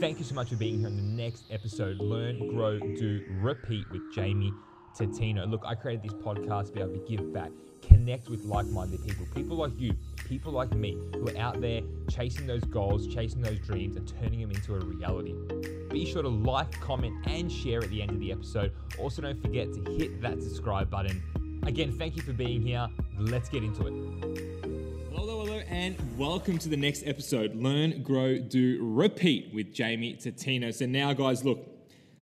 thank you so much for being here on the next episode Learn, Grow, Do, Repeat with Jamie Tatino. Look, I created this podcast to be able to give back, connect with like minded people, people like you, people like me, who are out there chasing those goals, chasing those dreams, and turning them into a reality. Be sure to like, comment, and share at the end of the episode. Also, don't forget to hit that subscribe button. Again, thank you for being here. Let's get into it. And welcome to the next episode Learn, Grow, Do, Repeat with Jamie Tatino. So, now, guys, look,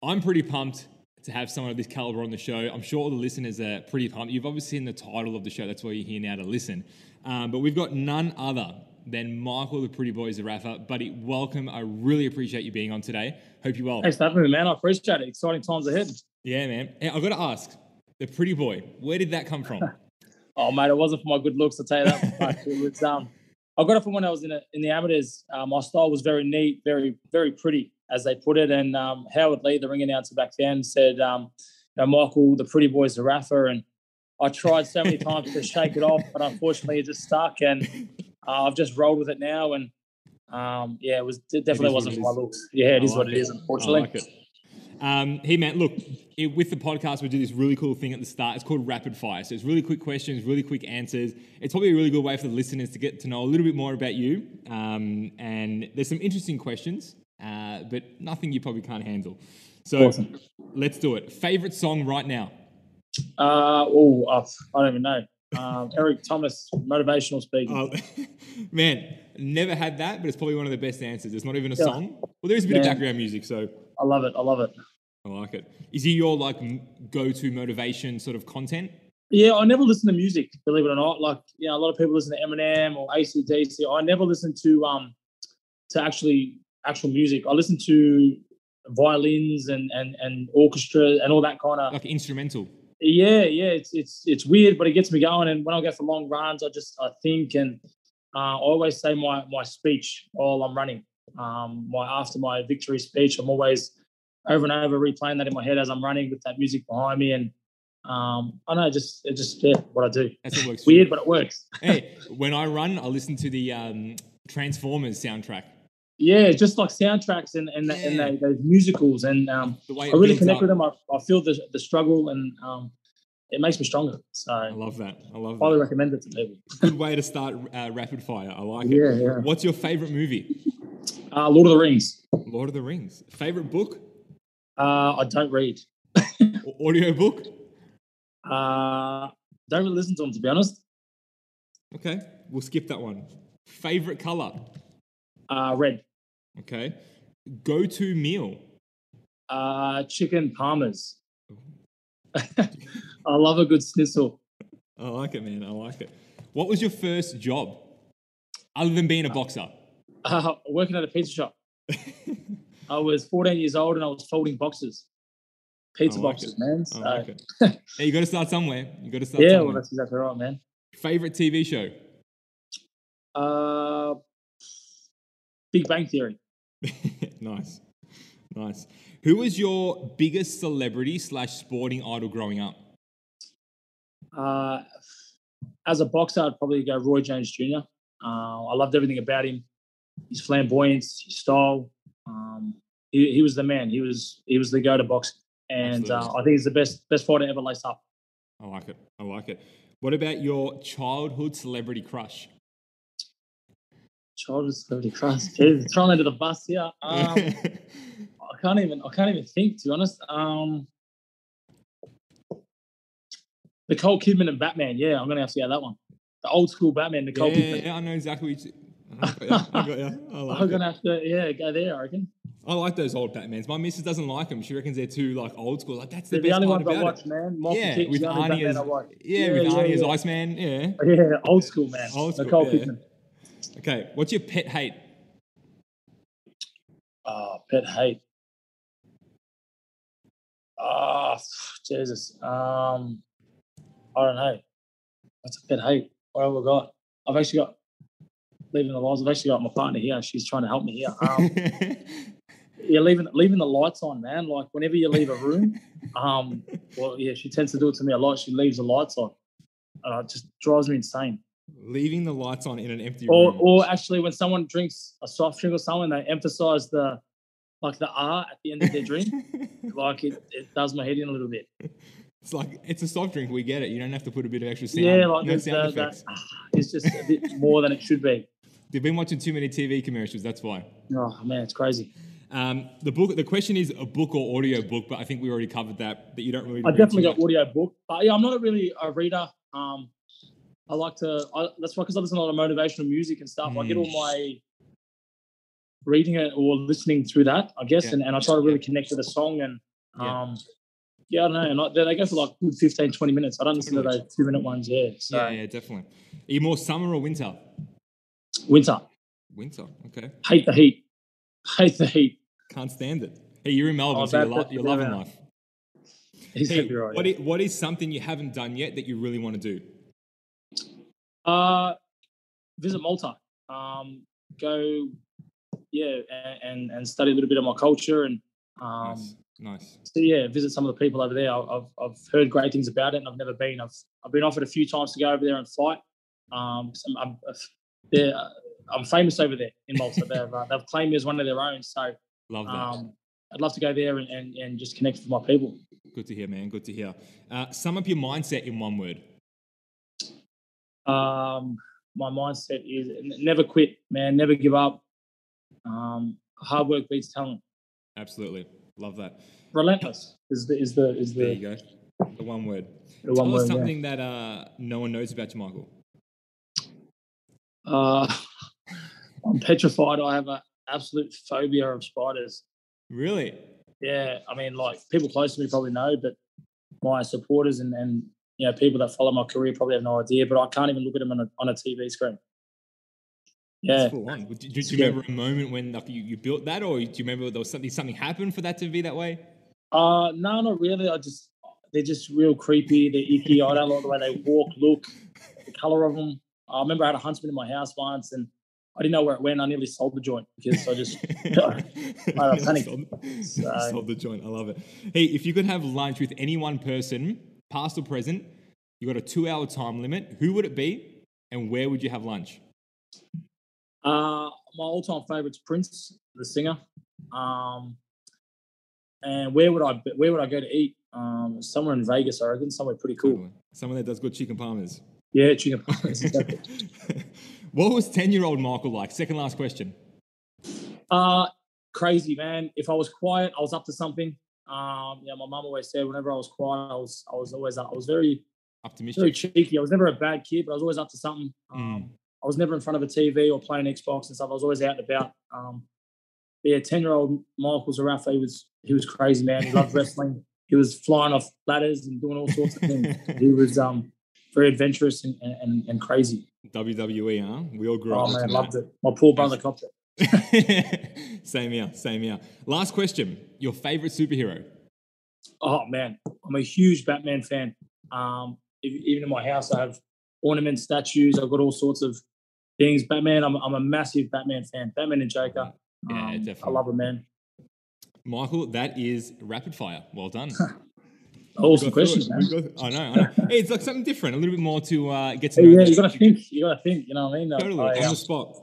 I'm pretty pumped to have someone of this caliber on the show. I'm sure all the listeners are pretty pumped. You've obviously seen the title of the show, that's why you're here now to listen. Um, but we've got none other than Michael, the pretty boy Zerafa. Buddy, welcome. I really appreciate you being on today. Hope you're well. Thanks for having me, man. I appreciate it. Exciting times ahead. Yeah, man. Hey, I've got to ask the pretty boy, where did that come from? Oh, mate, it wasn't for my good looks. I'll tell you that. much. it was, um, I got it from when I was in, a, in the amateurs. Uh, my style was very neat, very, very pretty, as they put it. And um, Howard Lee, the ring announcer back then, said, um, you know, Michael, the pretty boy Zerafa. And I tried so many times to shake it off, but unfortunately it just stuck. And uh, I've just rolled with it now. And um, yeah, it was it definitely wasn't for my looks. Yeah, it I is like what it it. is, unfortunately. I like it. Um, hey, man, look, it, with the podcast, we do this really cool thing at the start. It's called rapid fire. So it's really quick questions, really quick answers. It's probably a really good way for the listeners to get to know a little bit more about you. Um, and there's some interesting questions, uh, but nothing you probably can't handle. So Awesome. let's do it. Favorite song right now? Uh, oh, I don't even know. Um, Eric Thomas, motivational speaking. Oh, man, never had that, but it's probably one of the best answers. It's not even a Yeah. song. Well, there is a bit of background music, so I love it. I love it. I like it. Is he your like go-to motivation sort of content? Yeah, I never listen to music, believe it or not. Like, you know, a lot of people listen to Eminem or ACDC. I never listen to um to actually actual music. I listen to violins and and and orchestra and all that kind of Like instrumental? yeah, yeah. It's it's it's weird, but it gets me going. And when I go for long runs, I just I think and uh, I always say my my speech while I'm running. Um, my after my victory speech, I'm always over and over replaying that in my head as I'm running with that music behind me. And um, I know, just it just yeah, what I do. That's what works. Weird, but it works. hey, when I run, I listen to the um, Transformers soundtrack. Yeah, just like soundtracks and and, and Yeah. they, those musicals, and um, I really connect up. with them. I, I feel the the struggle, and um, it makes me stronger. So I love that. I love it. highly that. recommend it to people. Good way to start uh, rapid fire. I like it. Yeah, yeah. What's your favorite movie? Uh, Lord of the Rings. Lord of the Rings. Favorite book? Uh, I don't read. Audio book? Uh, don't really listen to them to be honest. Okay, we'll skip that one. Favorite color? Uh, red. Okay. Go to meal? Uh, chicken parmas. I love a good schnitzel. I like it, man. I like it. What was your first job other than being a boxer? Uh, working at a pizza shop. I was 14 years old and I was folding boxes, pizza like boxes, it. man. So, like you got to start somewhere. You got to start somewhere. yeah, well, somewhere. that's exactly right, man. Favorite TV show? Uh, Big Bang Theory. nice, nice. Who was your biggest celebrity slash sporting idol growing up? Uh, as a boxer, I'd probably go Roy Jones Jr. Uh, I loved everything about him. His flamboyance, his style. Um, he, he was the man. He was he was the go to box, and uh, I think he's the best best fighter ever laced up. I like it. I like it. What about your childhood celebrity crush? Childhood celebrity crush. Jeez, throwing under the bus here. Um, I can't even I can't even think to be honest. Um, Nicole Kidman and Batman. Yeah, I'm gonna have to get that one. The old school Batman, Nicole yeah, Kidman. yeah, I know exactly. I got you. I, got you. I, like I'm gonna have to yeah go there. I reckon. I like those old Batmans. My missus doesn't like them. She reckons they're too like old school. Like that's the They're the, best only part ones I watch, it. man. Monkey Yeah, with the Arnie as watch. yeah, with Arnie as Iceman. Yeah. Yeah, old school man. Old school, Nicole yeah. Kidman. Okay, what's your pet hate? Oh, pet hate. Oh, Jesus. Um, I don't know. What's a pet hate? What have we got? I've actually got leaving the lights. I've actually got my partner here. She's trying to help me here. Um, yeah, leaving leaving the lights on, man. Like whenever you leave a room, um, well, yeah, she tends to do it to me a lot. She leaves the lights on, and it just drives me insane. Leaving the lights on in an empty Or, room. or actually, when someone drinks a soft drink or something, they emphasize the like the R at the end of their drink, like it, it does my head in a little bit. It's like it's a soft drink. We get it. You don't have to put a bit of extra sound. Yeah, like no sound the, that, effects. ah, it's just a bit more than it should be. They've been watching too many TV commercials. That's why. Oh man, it's crazy. Um, the book. The question is a book or audio book, but I think we already covered that. That you don't really. I definitely got audio book, but yeah, I'm not really a reader. Um, I like to. I, that's why because I listen to a lot of motivational music and stuff. I get all Mm. my reading it or listening through that, I guess, Yeah. and, and I try to really connect to the song and Yeah. um, yeah, I don't know. And I, they- they go for like good 15, 20 minutes. I don't listen to those two minute ones. Yeah, so Yeah, yeah, definitely. Are you more summer or winter? Winter. Winter. Okay. Hate the heat. Hate the heat. Can't stand it. Hey, you're in Melbourne, Oh, so you're, lo- you're loving live life. Exactly Hey, right. what, yeah. is, what is something you haven't done yet that you really want to do? Uh, visit Malta. Um, go, yeah, and, and and study a little bit of my culture and um, nice. Nice. so yeah, visit some of the people over there. I- I've I've heard great things about it, and I've never been. I've I've been offered a few times to go over there and fight. Um, so I'm, I'm, they're, uh, I'm famous over there in Malta. they've uh, they've claimed me as one of their own. So Love that. um, I'd love to go there and, and, and just connect with my people. Good to hear, man. Good to hear. Uh, sum up your mindset in one word. Um, my mindset is never quit, man. Never give up. Um, hard work beats talent. Absolutely. Love that. Relentless is the is the is There the, you go. The one word. the Tell one us word. yeah. something that uh, no one knows about you, Michael. Uh, I'm petrified. I have an absolute phobia of spiders. Really? Yeah, I mean, like people close to me probably know, but my supporters and, and you know people that follow my career probably have no idea. But I can't even look at them on a, on a TV screen. Yeah. Do, do- do you Yeah. remember a moment when like, you, you built that, or do you remember there was something something happened for that to be that way? uh, no, not really. I just they're just real creepy. They're icky. I don't like the way they walk, look, the color of them. I remember I had a huntsman in my house once, and I didn't know where it went. I nearly sold the joint because I just I panicked. sold, So- sold the joint. I love it. Hey, if you could have lunch with any one person, past or present, you got a two-hour time limit. Who would it be, and where would you have lunch? Uh, my all-time favorite's Prince, the singer. Um, and where would I where would I go to eat? Um, somewhere in Vegas, I reckon. Somewhere pretty cool. Someone that does good chicken parmas. Yeah, chicken. exactly. what was ten-year-old Michael like? Second last question. uh, crazy man. If I was quiet, I was up to something. Um, yeah, my mum always said whenever I was quiet, I was I was always I was very to very cheeky. I was never a bad kid, but I was always up to something. Um, I was never in front of a TV or playing Xbox and stuff. I was always out and about. Um, yeah, ten year old Michael Zerafa, he was he was crazy man. He loved wrestling. He was flying off ladders and doing all sorts of things. he was um very adventurous and, and, and crazy. WWE, huh? We all grew Oh up. man, watching loved it. My poor brother copped it. same here, same here. Last question. Your favorite superhero? Oh man, I'm a huge Batman fan. Um, even in my house, I have ornaments, statues. I've got all sorts of things. Batman, I'm, I'm a massive Batman fan. Batman and Joker. Yeah, Um, I love him, man. Michael, that is rapid fire. Well done. Awesome questions, man. I know, I know. Hey, it's like something different, a little bit more to uh, get to know. yeah, you got to think. You got to think. You know what I mean? Totally, I, on the spot.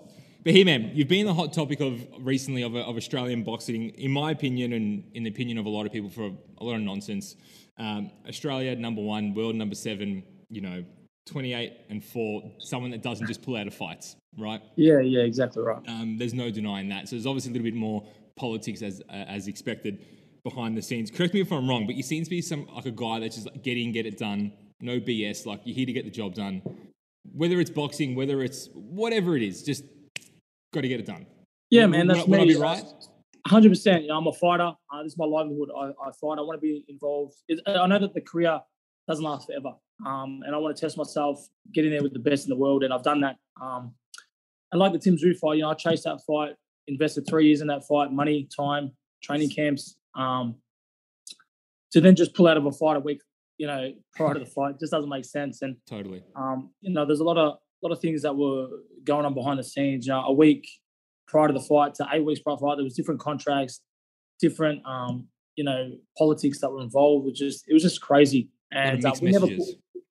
But hey, man, you've been the hot topic of recently of, of Australian boxing, in my opinion, and in the opinion of a lot of people, for a, lot of nonsense. Um, Australia number one, world number seven. You know, twenty-eight and four. Someone that doesn't just pull out of fights, right? yeah, yeah, exactly right. Um, there's no denying that. So there's obviously a little bit more politics as uh, as expected behind the scenes. Correct me if I'm wrong, but you seem to be some like a guy that's just like, get in, get it done, no BS. Like you're here to get the job done. Whether it's boxing, whether it's whatever it is, just got to get it done. Yeah, man, would- that's would I me. be right? Hundred percent. I'm a fighter. Uh, this is my livelihood. I, I fight. I want to be involved. It, I know that the career doesn't last forever, um, and I want to test myself, get in there with the best in the world, and I've done that. Um, and like the Tim Tszyu fight, you know, I chased that fight, invested three years in that fight, money, time, training camps, um, to then just pull out of a fight a week, you know, prior to the fight, just doesn't make sense. And Totally. um, you know, there's a lot of lot of things that were going on behind the scenes. You know, a week prior to the fight to eight weeks prior to the fight, there was different contracts, different um, you know, politics that were involved. It was just it was just crazy. A lot of And uh, we never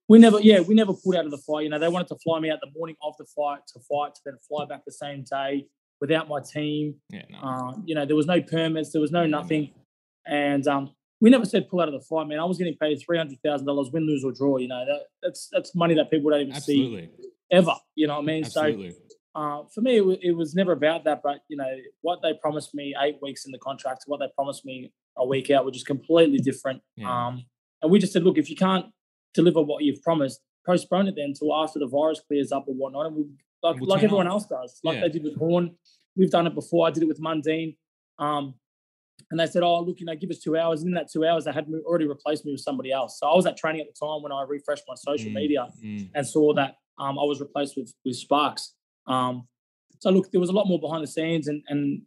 we never yeah, we never pulled out of the fight. You know, they wanted to fly me out the morning of the fight to fight to then fly back the same day. without my team. Yeah, no. Uh, you know, there was no permits, there was no nothing, and um, we never said pull out of the fight, man. I was getting paid three hundred thousand dollars, win, lose or draw. You know, that, that's that's money that people don't even Absolutely. see ever. You know what I mean? Absolutely. So uh, for me, it, w- it was never about that. But you know, what they promised me eight weeks in the contract, what they promised me a week out, were just completely different. Yeah. Um, and we just said, look, if you can't deliver what you've promised, postpone it then until after the virus clears up or whatnot, and we like We'll like everyone up. else does, like Yeah. they did with Horn. We've done it before. I did it with Mundine. Um, and they said, "Oh, look, you know, give us two hours." And in that two hours, they had already replaced me with somebody else. So I was at training at the time when I refreshed my social Mm, media mm. and saw that um, I was replaced with with Sparks. Um, so look, there was a lot more behind the scenes, and and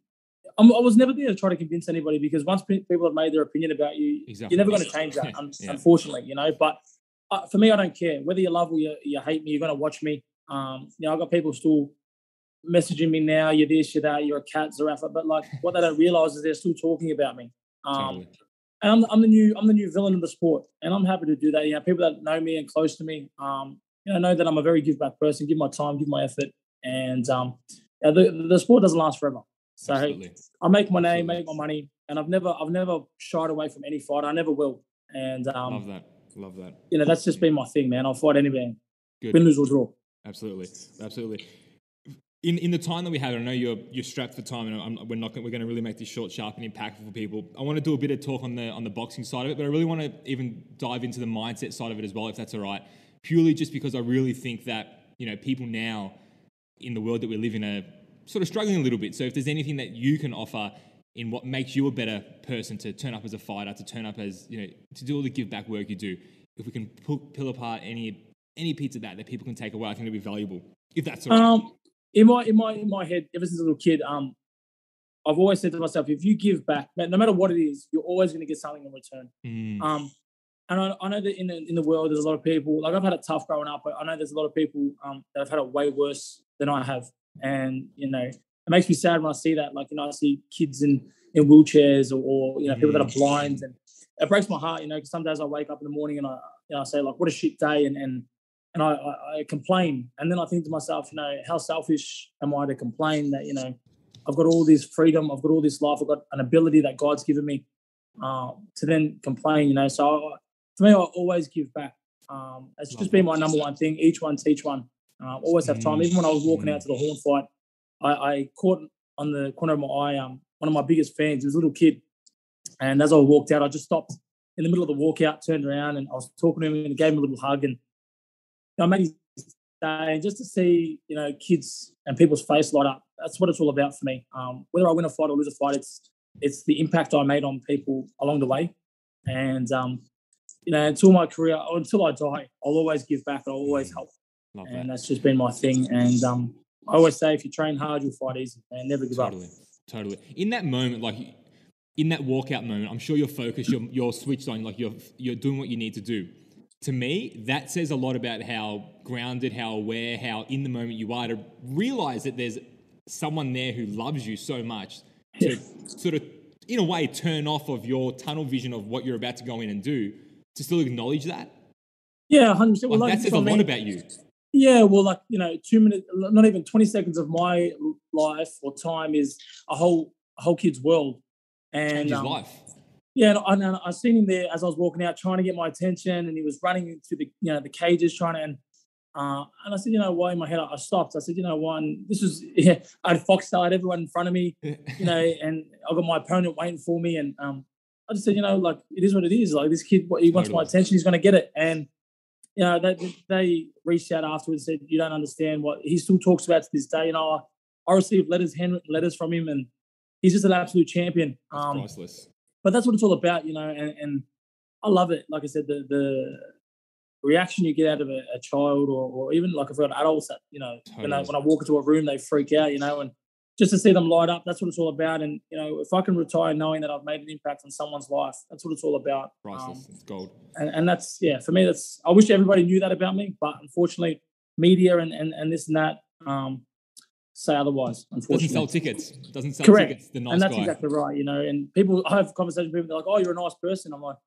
I'm, I was never there to try to convince anybody because once people have made their opinion about you, Exactly. you're never going to change that, Yeah. unfortunately. You know, but uh, for me, I don't care whether you love or you, you hate me. You're going to watch me. Um, you know, I've got people still messaging me now. You're this, you're that, you're a cat, Zerafa. But like, what they don't realize is they're still talking about me. Um, and I'm, I'm the new I'm the new villain of the sport, and I'm happy to do that. You know, people that know me and close to me, um, you know, know that I'm a very give back person, give my time, give my effort, and um, yeah, the the sport doesn't last forever. So Absolutely. I make my name, Absolutely. make my money, and I've never I've never shied away from any fight. I never will, and um, Love that. Love that. you know that's just been my thing, man. I'll fight anybody, Good. win, lose or draw. Absolutely, absolutely. In in the time that we have, I know you're you're strapped for time, and I'm, we're not we're going to really make this short, sharp, and impactful for people. I want to do a bit of talk on the on the boxing side of it, but I really want to even dive into the mindset side of it as well, if that's all right. Purely just because I really think that you know people now in the world that we live in are sort of struggling a little bit. So if there's anything that you can offer in what makes you a better person to turn up as a fighter, to turn up as you know, to do all the give back work you do, if we can pull, pull apart any any piece of that that people can take away, I think it'd be valuable. If that's all right. Um, In my in my in my head, ever since a little kid, um, I've always said to myself, if you give back, no matter what it is, you're always going to get something in return. Mm, Um, and I, I know that in the, in the world, there's a lot of people. Like I've had a tough growing up, but I know there's a lot of people um, that have had it way worse than I have. And you know, it makes me sad when I see that. Like you know, I see kids in in wheelchairs or, or you know people that are blind, and it breaks my heart. You know, because some days I wake up in the morning and I you know I say like, what a shit day, and and and I, I, I complain, and then I think to myself, you know, how selfish am I to complain that you know I've got all this freedom, I've got all this life, I've got an ability that God's given me uh, to then complain, you know. So I, for me, I always give back. Um, it's just been my number one thing. Each one, teach one. Uh, always have time. Even when I was walking out to the Horn fight, I, I caught on the corner of my eye um, one of my biggest fans. He was a little kid, and as I walked out, I just stopped in the middle of the walkout, turned around, and I was talking to him and gave him a little hug, and I made his day. And just to see, you know, kids and people's face light up. That's what it's all about for me. Um, whether I win a fight or lose a fight, it's it's the impact I made on people along the way. And um, you know, until my career, until I die, I'll always give back. I'll always help, love and that. that's just been my thing. And um, I always say, if you train hard, you'll fight easy, and never give up. Totally, totally. In that moment, like in that walkout moment, I'm sure you're focused, you're, you're switched on, like you're you're doing what you need to do. To me, that says a lot about how grounded, how aware, how in the moment you are to realize that there's someone there who loves you so much to sort of, in a way, turn off of your tunnel vision of what you're about to go in and do to still acknowledge that. Yeah, hundred percent. Like, Well, like, that says I a lot about you. Yeah, well, like you know, two minutes, not even twenty seconds of my life or time is a whole a whole kid's world. And Changes um, life. Yeah, and, and I seen him there as I was walking out, trying to get my attention, and he was running into the you know the cages, trying to. And, uh, and I said, you know, why in my head I I stopped. I said, you know, one, this was yeah, I had Foxtel, I had everyone in front of me, you know, and I got my opponent waiting for me, and um, I just said, you know, like it is what it is. Like this kid, what he wants my attention, he's going to get it. And you know, they they reached out afterwards, and said, you don't understand what he still talks about to this day. You know, I, I received letters, handwritten letters from him, and he's just an absolute champion. Um, priceless. But that's what it's all about, you know. And, and I love it. Like I said, the the reaction you get out of a, a child, or, or even like I've got adults that you know when I when I walk into a room, they freak out, you know, and just to see them light up, that's what it's all about. And you know, if I can retire knowing that I've made an impact on someone's life, that's what it's all about. Um, Priceless. it's gold. and, and that's yeah, for me, that's I wish everybody knew that about me, but unfortunately, media and and, and this and that um, say otherwise. Unfortunately, Doesn't sell tickets. Doesn't sell Correct. tickets. The nice and that's guy. exactly right, you know. And people, I have conversations with people. They're like, "Oh, you're a nice person." I'm like,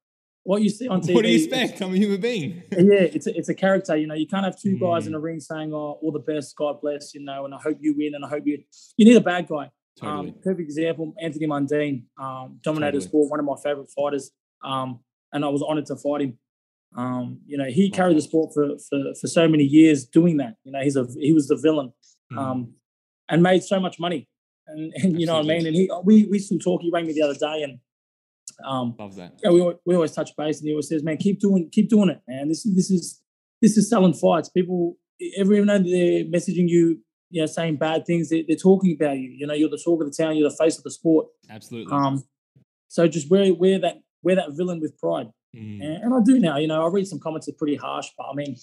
what you see on TV. What do you expect? I'm a human being. yeah, it's a, it's a character. You know, you can't have two guys Mm. in a ring saying, "Oh, all the best, God bless," you know, and I hope you win, and I hope you. You need a bad guy. Totally. Um, perfect example: Anthony Mundine, um, dominated Totally. sport, one of my favorite fighters, um, and I was honored to fight him. Um, you know, he carried the sport for, for for so many years doing that. You know, he's a he was the villain, Mm. um, and made so much money. And, and you know what I mean. And he we we still talk. He rang me the other day, and um, Love that. yeah, we, we always touch base, and he always says, "Man, keep doing, keep doing it, man. This is this is this is selling fights. People, everyone know they're messaging you, you know, saying bad things. They're, they're talking about you. You know, you're the talk of the town. You're the face of the sport. Absolutely. Um, so just wear wear that wear that villain with pride, Mm. and, and I do now. You know, I read some comments that are pretty harsh, but I mean,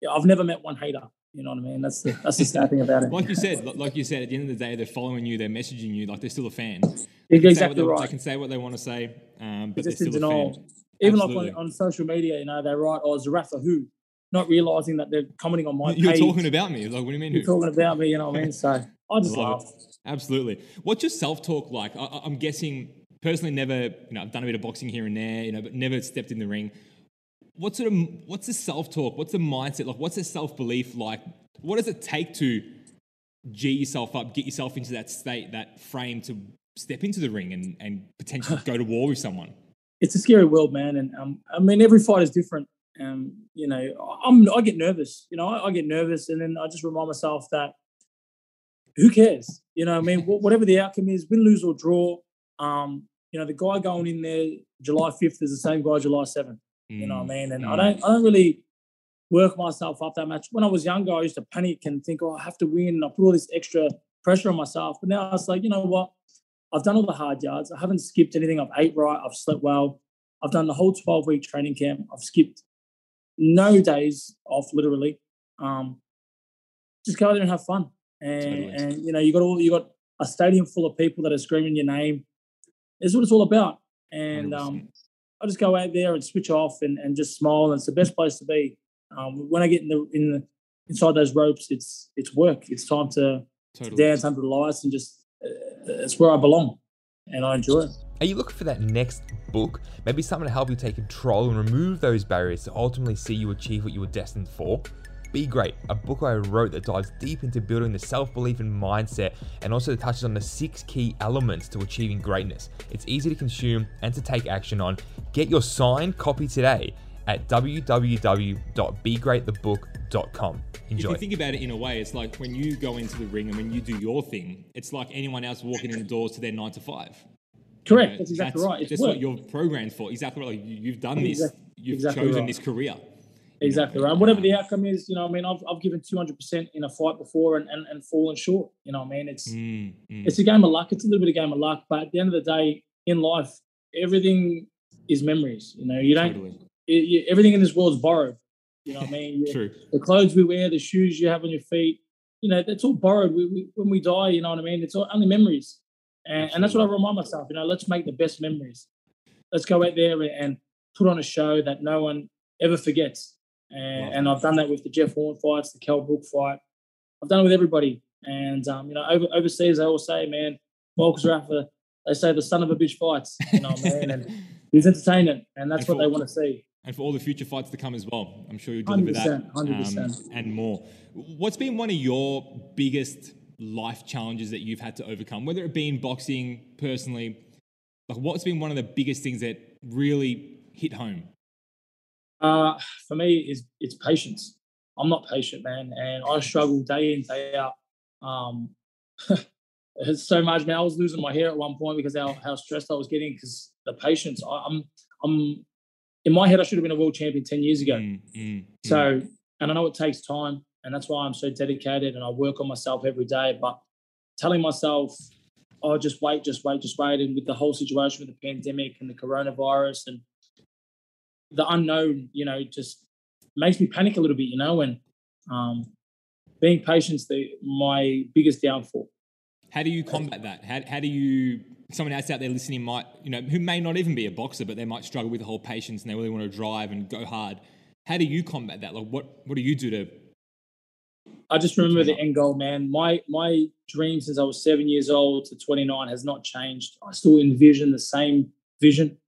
yeah, I've never met one hater. You know what I mean? That's the that's the sad thing about it. Like you said, like you said, at the end of the day, they're following you, they're messaging you, like they're still a fan. They can say exactly what they, right. They can say what they want to say, um, but They're they're just in still a fan. Even Absolutely. like on, on social media, you know, they write, "Oh, Zerafa who," not realizing that they're commenting on my You're page. talking about me. Like, what do you mean? You're who? talking about me, you know what I mean? So I just laugh. Absolutely. What's your self talk like? I, I- I'm guessing personally, never. You know, I've done a bit of boxing here and there. You know, but never stepped in the ring. What sort of what's the self talk? What's the mindset like? What's the self belief like? What does it take to g yourself up, get yourself into that state, that frame to step into the ring and and potentially go to war with someone? It's a scary world, man. And um, I mean, every fight is different. Um, you know, I'm I get nervous. You know, I, I get nervous, and then I just remind myself that who cares? You know, I mean, whatever the outcome is, win, lose, or draw. Um, you know, the guy going in there July 5th is the same guy July 7th. You know what I mean? And I Mm. don't I don't really work myself up that much. When I was younger, I used to panic and think, oh, I have to win. And I put all this extra pressure on myself. But now it's like, you know what? I've done all the hard yards. I haven't skipped anything. I've ate right. I've slept well. I've done the whole 12 week training camp. I've skipped no days off, literally. Um, just go out there and have fun. And, Totally. and you know, you got all you got a stadium full of people that are screaming your name. It's what it's all about. And um, I just go out there and switch off and, and just smile. And it's the best place to be. Um, when I get in the in the inside those ropes, it's it's work. It's time to, to dance under the lights and just uh, it's where I belong, and I enjoy it. Are you looking for that next book? Maybe something to help you take control and remove those barriers to ultimately see you achieve what you were destined for? Be Great, a book I wrote that dives deep into building the self belief and mindset and also touches on the six key elements to achieving greatness. It's easy to consume and to take action on. Get your signed copy today at www.begreatthebook.com. If Enjoy. you think about it in a way, it's like when you go into the ring and when you do your thing, it's like anyone else walking in the doors to their nine to five. Correct. You know, that's exactly right. It's that's work. what you're programmed for. Exactly right. Like you, you've done this. Exact- You've exactly chosen right. this career. Exactly right. And whatever the outcome is, you know, I mean, I've, I've given 200% in a fight before and, and, and fallen short. You know, what I mean, it's Mm, mm. it's a game of luck. It's a little bit of game of luck, but at the end of the day, in life, everything is memories. You know, you don't. totally It, you, everything in this world is borrowed. You know, what I mean, You- true. the clothes we wear, the shoes you have on your feet, you know, that's all borrowed. We, we, when we die, you know what I mean? It's all, only memories. And, and that's what I remind myself, you know, let's make the best memories. Let's go out there and put on a show that no one ever forgets. And, and I've done that with the Jeff Horn fights, the Kel Brook fight. I've done it with everybody. And, um, you know, over, overseas, they all say, man, Marcus Rafa, they say the son of a bitch fights, you know mean? And he's entertaining. And that's And what they want to see. And for all the future fights to come as well, I'm sure you'll deliver that 100%, 100%. um, and more. What's been one of your biggest life challenges that you've had to overcome, whether it be in boxing, personally? Like, what's been one of the biggest things that really hit home? Uh, for me, is it's patience. I'm not patient, man, and I struggle day in day out. Um, it's so much, man. I was losing my hair at one point because how, how stressed I was getting because the patience. I, I'm I'm in my head. I should have been a world champion ten years ago. Mm, mm, mm. So, and I know it takes time, and that's why I'm so dedicated and I work on myself every day. But telling myself, oh, just wait, just wait, just wait, and with the whole situation with the pandemic and the coronavirus and the unknown, you know, just makes me panic a little bit, you know, and um, being patient's the my biggest downfall. How do you combat that? How, how do you, someone else out there listening might, you know, who may not even be a boxer, but they might struggle with the whole patience and they really want to drive and go hard. How do you combat that? Like, what, what do you do to, I just remember the end goal, man. My my dream since I was seven years old to 29 has not changed. I still envision the same vision.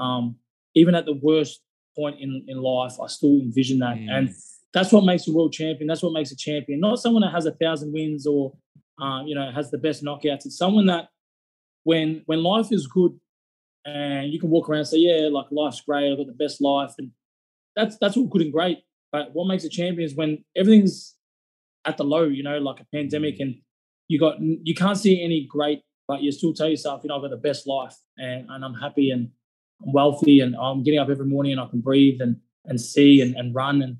Um, even at the worst point in, in life, I still envision that. Mm. And that's what makes a world champion. That's what makes a champion. Not someone that has a thousand wins or, um, you know, has the best knockouts. It's someone that when when life is good and you can walk around and say, yeah, like life's great. I've got the best life. And that's, that's all good and great. But what makes a champion is when everything's at the low, you know, like a pandemic and you got, you can't see any great, but you still tell yourself, you know, I've got the best life and, and I'm happy and I'm wealthy and I'm getting up every morning and I can breathe and, and see and, and run. And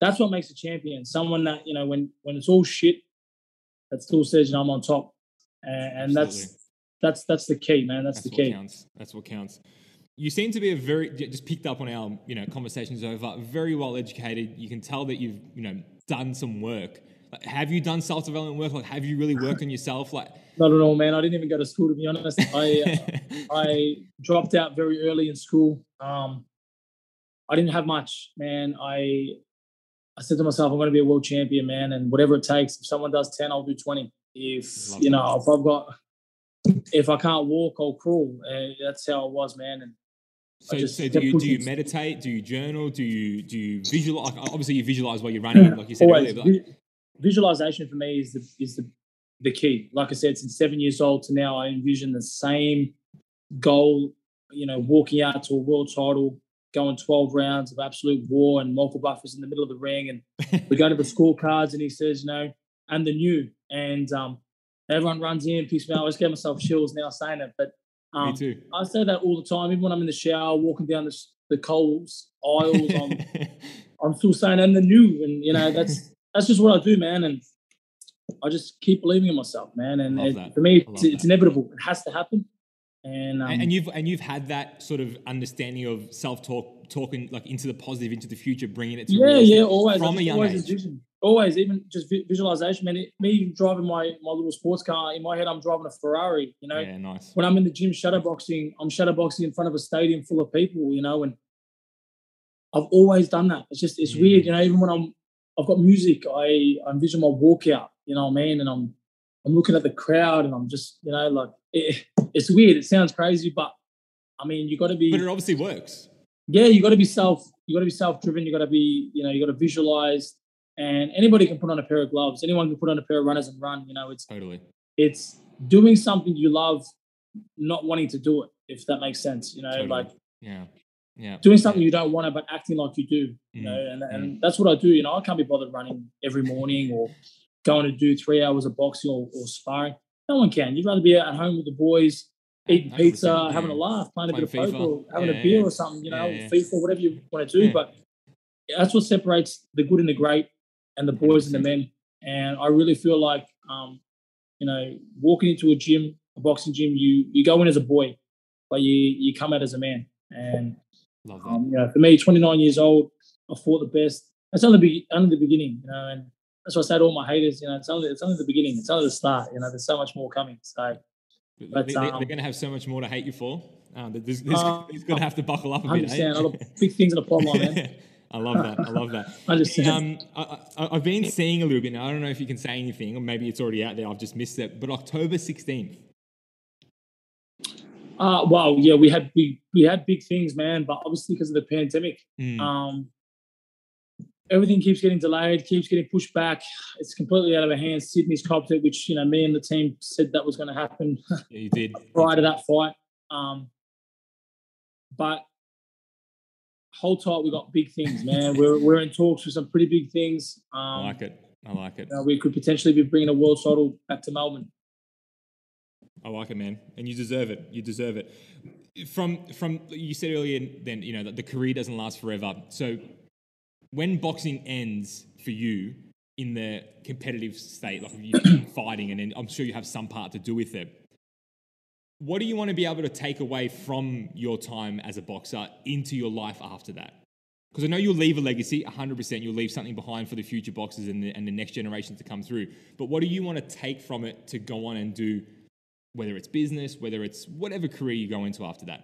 that's what makes a champion. Someone that, you know, when, when it's all shit, that still says, you know, I'm on top. And, and that's, that's, that's the key, man. That's, That's the key. counts. That's what counts. You seem to be a very just picked up on our you know conversations over. Very well educated. You can tell that you've you know done some work. Like, have you done self development work? Like, have you really worked on yourself? Like, Not at all, man. I didn't even go to school, to be honest. I, I dropped out very early in school. Um, I didn't have much, man. I I said to myself, I'm going to be a world champion, man, and whatever it takes. If someone does ten, I'll do twenty. If Love you that. know, if I've got, if I can't walk, I'll crawl. Uh, that's how I was, man. And so, so do you do you meditate? Do you journal? Do you do you visualize? Like, obviously, you visualize while you're running, like you said always earlier. But like, visualization for me is the is the the key. Like I said, since seven years old to now, I envision the same goal. You know, walking out to a world title, going twelve rounds of absolute war, and Michael Buffer's in the middle of the ring, and we go to the scorecards, and he says, you know, and the new, and um, everyone runs in, picks me up. I just get myself chills now saying it, but um, me too. I say that all the time, even when I'm in the shower, walking down the, the Coles aisles, I'm I'm still saying and the new, and you know that's that's just what I do, man. And I just keep believing in myself, man. And it, for me, it's, it's inevitable. It has to happen. And, um, and, you've and you've had that sort of understanding of self talk, talking like into the positive, into the future, bringing it to yeah, yeah, always from a always age. always even just vi- visualization. Man, it, me driving my my little sports car in my head, I'm driving a Ferrari. You know, Yeah, nice. when I'm in the gym shadowboxing, I'm shadowboxing in front of a stadium full of people, you know, and I've always done that. It's just it's Mm. weird, you know, even when I'm I've got music, I, I envision my walkout, you know what I mean? And I'm I'm looking at the crowd and I'm just, you know, like it, it's weird. It sounds crazy, but I mean you gotta be But it obviously works. yeah, you gotta be self you gotta be self-driven, you gotta be, you know, you gotta visualize and anybody can put on a pair of gloves, anyone can put on a pair of runners and run, you know, it's Totally. it's doing something you love, not wanting to do it, if that makes sense. You know, Totally. like Yeah. Yeah. doing something you don't want to, but acting like you do. You Mm, know, and, and that's what I do. You know, I can't be bothered running every morning or going to do three hours of boxing or, or sparring. No one can. You'd rather be at home with the boys, eating 100%, pizza, yeah. having a laugh, playing a bit of Playing poker, or having Yeah, a beer yeah. or something. You know. FIFA, whatever you want to do. But that's what separates the good and the great, and the boys and the men. And I really feel like, um, you know, walking into a gym, a boxing gym, you you go in as a boy, but you you come out as a man. And Love that. um, you know, for me, 29 years old, I fought the best. That's only the be- only the beginning, you know, and that's what I say to all my haters. You know, it's only it's only the beginning. It's only the start. You know, there's so much more coming. So but, they, are um, going to have so much more to hate you for. Um, there's, there's, Uh, he's going to have to buckle up a bit. 100. eh? percent A lot of big things in the plot line, man. I love that. I love that. 100%. Um, I, I, I've been seeing a little bit now. I don't know if you can say anything, or maybe it's already out there. I've just missed it. But October 16th. Uh, well, yeah, we had we we had big things, man, but obviously because of the pandemic, Mm, um, everything keeps getting delayed, keeps getting pushed back. It's completely out of our hands. Sydney's copped it, which you know me and the team said that was going to happen yeah, you did. prior to that fight. Um, but hold tight, we got big things, man. we're we're in talks with some pretty big things. Um, I like it. I like it. you know, we could potentially be bringing a world title back to Melbourne. I like it, man, and you deserve it. You deserve it. From from you said earlier, then you know that the career doesn't last forever. So when boxing ends for you in the competitive state, like you fighting, and then I'm sure you have some part to do with it. What do you want to be able to take away from your time as a boxer into your life after that? Because I know you'll leave a legacy, 100%. You'll leave something behind for the future boxers and the, and the next generation to come through. But what do you want to take from it to go on and do whether it's business, whether it's whatever career you go into after that.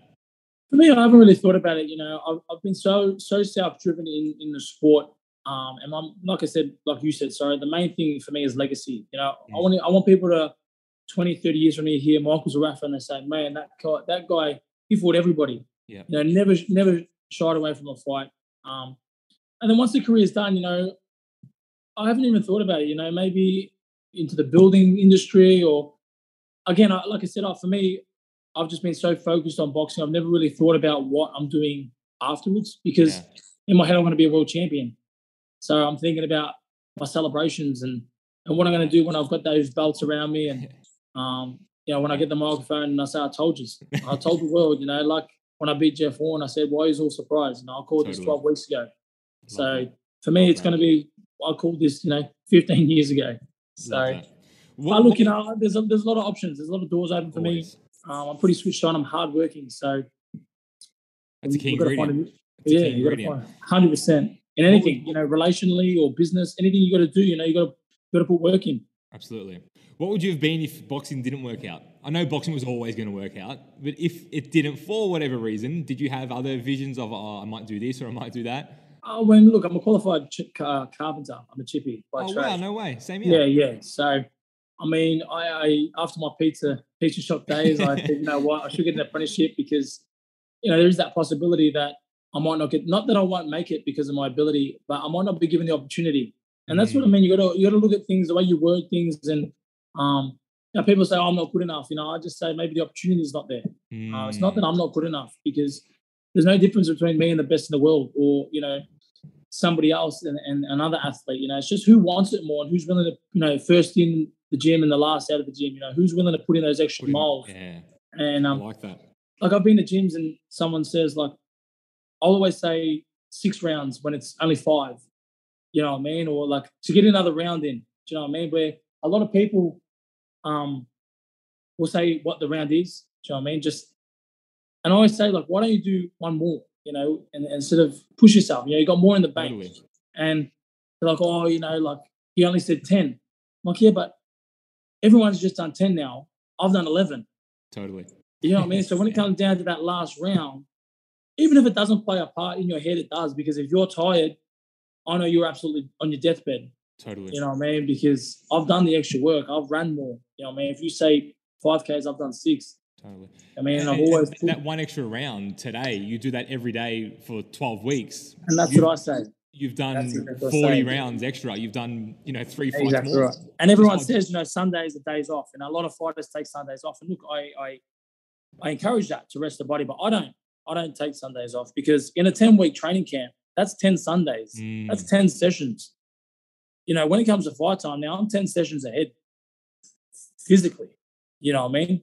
For me, I haven't really thought about it. You know, I've, I've been so so self driven in in the sport. Um, and I'm like I said, like you said, sorry. The main thing for me is legacy. You know, I Mm. want I want people to 20, 30 years from me hear Michael Zerafa and they say, man, that guy, that guy, he fought everybody. Yeah. You know, never never shied away from a fight. Um, and then once the career is done, you know, I haven't even thought about it. You know, maybe into the building industry or again, I, like I said, for me, I've just been so focused on boxing. I've never really thought about what I'm doing afterwards because Yeah. in my head, I'm going to be a world champion. So I'm thinking about my celebrations and, and what I'm going to do when I've got those belts around me. And, um, you know, when I get the microphone and I say, I told you, I told the world, you know, like when I beat Jeff Horn, I said, why is all surprised? And I called this 12 weeks ago. So for me, Love it's that. going to be, I called this, you know, 15 years ago. So, That. but look, you know, there's a, there's a lot of options. There's a lot of doors open for me. Um, I'm pretty switched on. I'm hardworking. So That's a key we've gotta find ingredient. a- That's a yeah, key you got to ingredient. find hundred percent in What anything. You know, relationally or business, anything you got to do. You know, you got to got to put work in. Absolutely. What would you have been if boxing didn't work out? I know boxing was always going to work out, but if it didn't for whatever reason, did you have other visions of, oh, I might do this or I might do that? Oh, when look, I'm a qualified ch- car- carpenter. I'm a chippy by oh, trade. wow, no way. Same here. yeah, yeah. So, I mean, I, I after my pizza pizza shop days, I said, you know what, I should get an apprenticeship because, you know, there is that possibility that I might not get. Not that I won't make it because of my ability, but I might not be given the opportunity. And that's what I Mm. mean. You got to you got to look at things the way you word things, and um, you know, people say, oh, I'm not good enough. You know, I just say maybe the opportunity is not there. Uh, it's not that Mm, I'm not good enough because there's no difference between me and the best in the world or, you know, somebody else and, and another athlete. You know, it's just who wants it more and who's willing to, you know, first in the gym and the last out of the gym, you know, who's willing to put in those extra in- miles. Yeah, And I um, like that. like I've been to gyms and someone says like, I'll always say six rounds when it's only five. You know what I mean? Or like to get another round in. Do you know what I mean? Where a lot of people um will say what the round is. Do you know what I mean? Just and I always say like, why don't you do one more? You know, and, and sort of push yourself. You know, you got more in the bank. And they're like, oh, you know, like he only said 10. I'm like, yeah, but everyone's just done 10 now. I've done 11. Totally. You know what I mean? So when it comes down to that last round, even if it doesn't play a part in your head, it does. Because if you're tired, I know you're absolutely on your deathbed. Totally. You know what I mean? Because I've done the extra work. I've run more. You know what I mean? If you say five Ks, I've done six. Totally. I mean, And- I've always put, that one extra round today, you do that every day for 12 weeks. and that's you- what I say. You've done exactly 40 say. rounds extra. You've done, you know, three fights Exactly more. right. And everyone not- says, you know, Sundays are days off, and a lot of fighters take Sundays off. And look, I, I, I encourage that to rest the body, but I don't. I don't take Sundays off because in a ten week training camp, that's ten Sundays. Mm, That's ten sessions. You know, when it comes to fight time, now I'm ten sessions ahead physically. You know what I mean?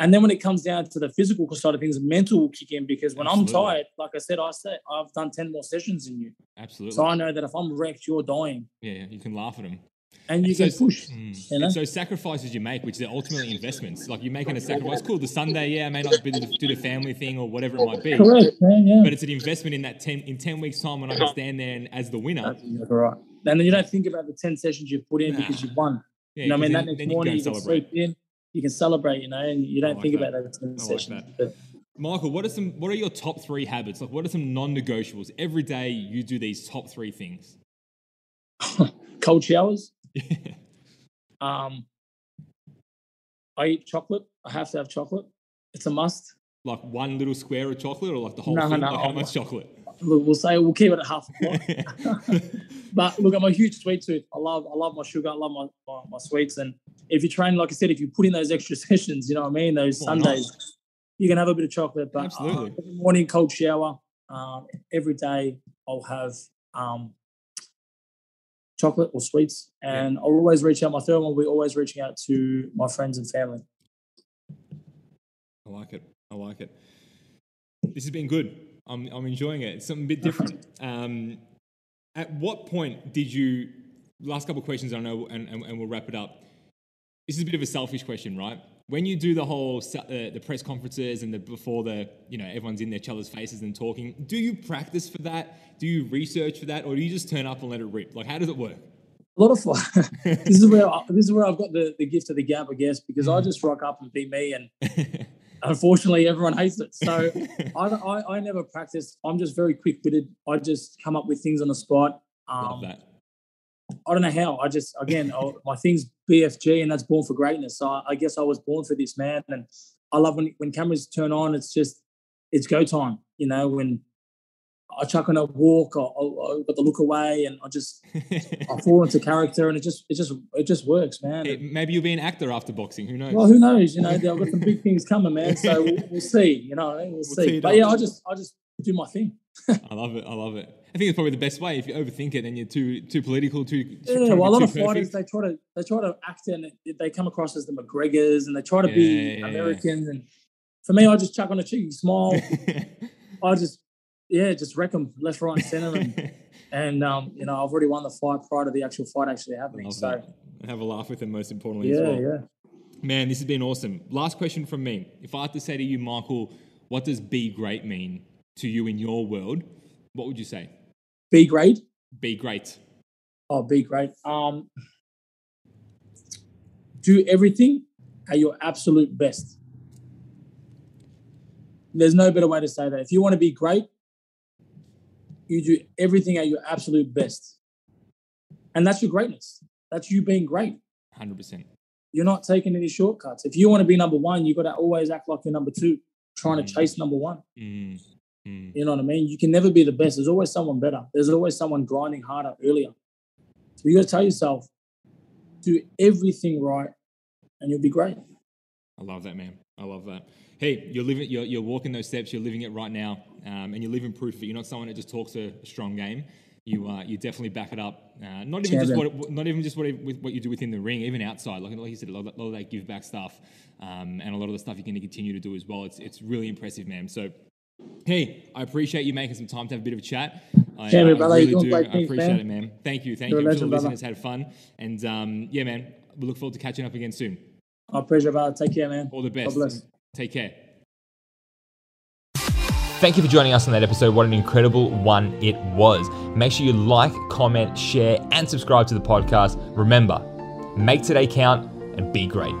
And then when it comes down to the physical side of things, mental will kick in because when Absolutely. I'm tired, like I said, I said I've done ten more sessions than you, absolutely. so I know that if I'm wrecked, you're dying, yeah, yeah, you can laugh at them. and you so, can push. Mm. you know? And so sacrifices you make, which are ultimately investments. Like you're making a sacrifice. Cool, the Sunday, yeah, I may not be do the family thing or whatever it might be. Correct, man. Yeah. But it's an investment in that ten in ten weeks time when I can stand there and as the winner. That's right. And then you don't think about the 10 sessions you've put in because you've won. Yeah, You know, what I mean, then- that next then you morning you can sleep in, you can celebrate, you know, and you don't like think that. about 10 I like that. Michael, what are some what are your top three habits? Like what are some non-negotiables? Every day you do these top three things. cold showers, um, I eat chocolate. I have to have chocolate. It's a must. like one little square of chocolate or like the whole No, thing? no, like how much chocolate? Look, we'll say we'll keep it at half a but look, I'm a huge sweet tooth. I love, I love my sugar. I love my, my, my sweets. And if you train, like I said, if you put in those extra sessions, you know what I mean, those not? Sundays, you can have a bit of chocolate. But uh, every morning, cold shower. Um, every day, I'll have um, chocolate or sweets, and I'll always reach out. My third one will be always reaching out to my friends and family. I like it. I like it. This has been good. I'm, I'm enjoying it. It's something a bit different. Um, at what point did you, last couple of questions I know, and, and, and we'll wrap it up. This is a bit of a selfish question, right? When you do the whole uh, the press conferences and the before the you know everyone's in their each other's faces and talking, do you practice for that? Do you research for that, or do you just turn up and let it rip? Like, how does it work? A lot of fun. this is where I, this is where I've got the, the gift of the gab, I guess, because I Mm. just rock up and be me, and unfortunately, everyone hates it. So I, I, I never practice. I'm just very quick witted. I just come up with things on the spot. Um. I don't know how. I just again, I, my thing's BFG, and that's born for greatness. So I, I guess I was born for this, man. And I love when when cameras turn on. It's just it's go time. You know, when I chuck on a walk, I, I, I got the look away, and I just I fall into character, and it just it just it just works, man. It- maybe you'll be an actor after boxing. Who knows? well, who knows? You know, I've got some big things coming, man. So we'll, we'll see. You know, we'll, We'll see. But yeah, I just I just do my thing. I love it. I love it. I think it's probably the best way. If you overthink it, then you're too too political, too. Yeah, well, a lot of fighters they try to they try to act and they come across as the McGregors and they try to Yeah, be yeah, yeah. Americans. And for me, I just chuck on a cheeky smile. I just yeah, just wreck them left, right, and center. And, and um, you know, I've already won the fight prior to the actual fight actually happening. Love so that. Have a laugh with them, most importantly as yeah, well. yeah. Man, this has been awesome. Last question from me. If I had to say to you, Michael, what does be great mean to you in your world? What would you say? Be great. Be great. Oh, be great. Um, do everything at your absolute best. There's no better way to say that. If you want to be great, you do everything at your absolute best. And that's your greatness. That's you being great. 100%. You're not taking any shortcuts. If you want to be number one, you've got to always act like you're number two, trying to Mm. chase number one. Mm, mm. You know what I mean? You can never be the best. There's always someone better. There's always someone grinding harder earlier. So you got to tell yourself, do everything right, and you'll be great. I love that, man. I love that. Hey, you're living, you're, you're walking those steps. You're living it right now, um, and you're living proof of it. You're not someone that just talks a strong game. You, uh, you definitely back it up. Uh, not even just what, not even just what, it- what you do within the ring, even outside. Like, like you said, a lot, of, a lot of that give back stuff, um, and a lot of the stuff you're going to continue to do as well. It's, it's really impressive, man. So, hey, I appreciate you making some time to have a bit of a chat. I, uh, I really do. I appreciate man. it, man. Thank you, thank You're you. I'm sure the listeners had fun, and um, yeah, man. We look forward to catching up again soon. Our pleasure, brother. Take care, man. All the best. Take care. Thank you for joining us on that episode. What an incredible one it was. Make sure you like, comment, share, and subscribe to the podcast. Remember, make today count and be great.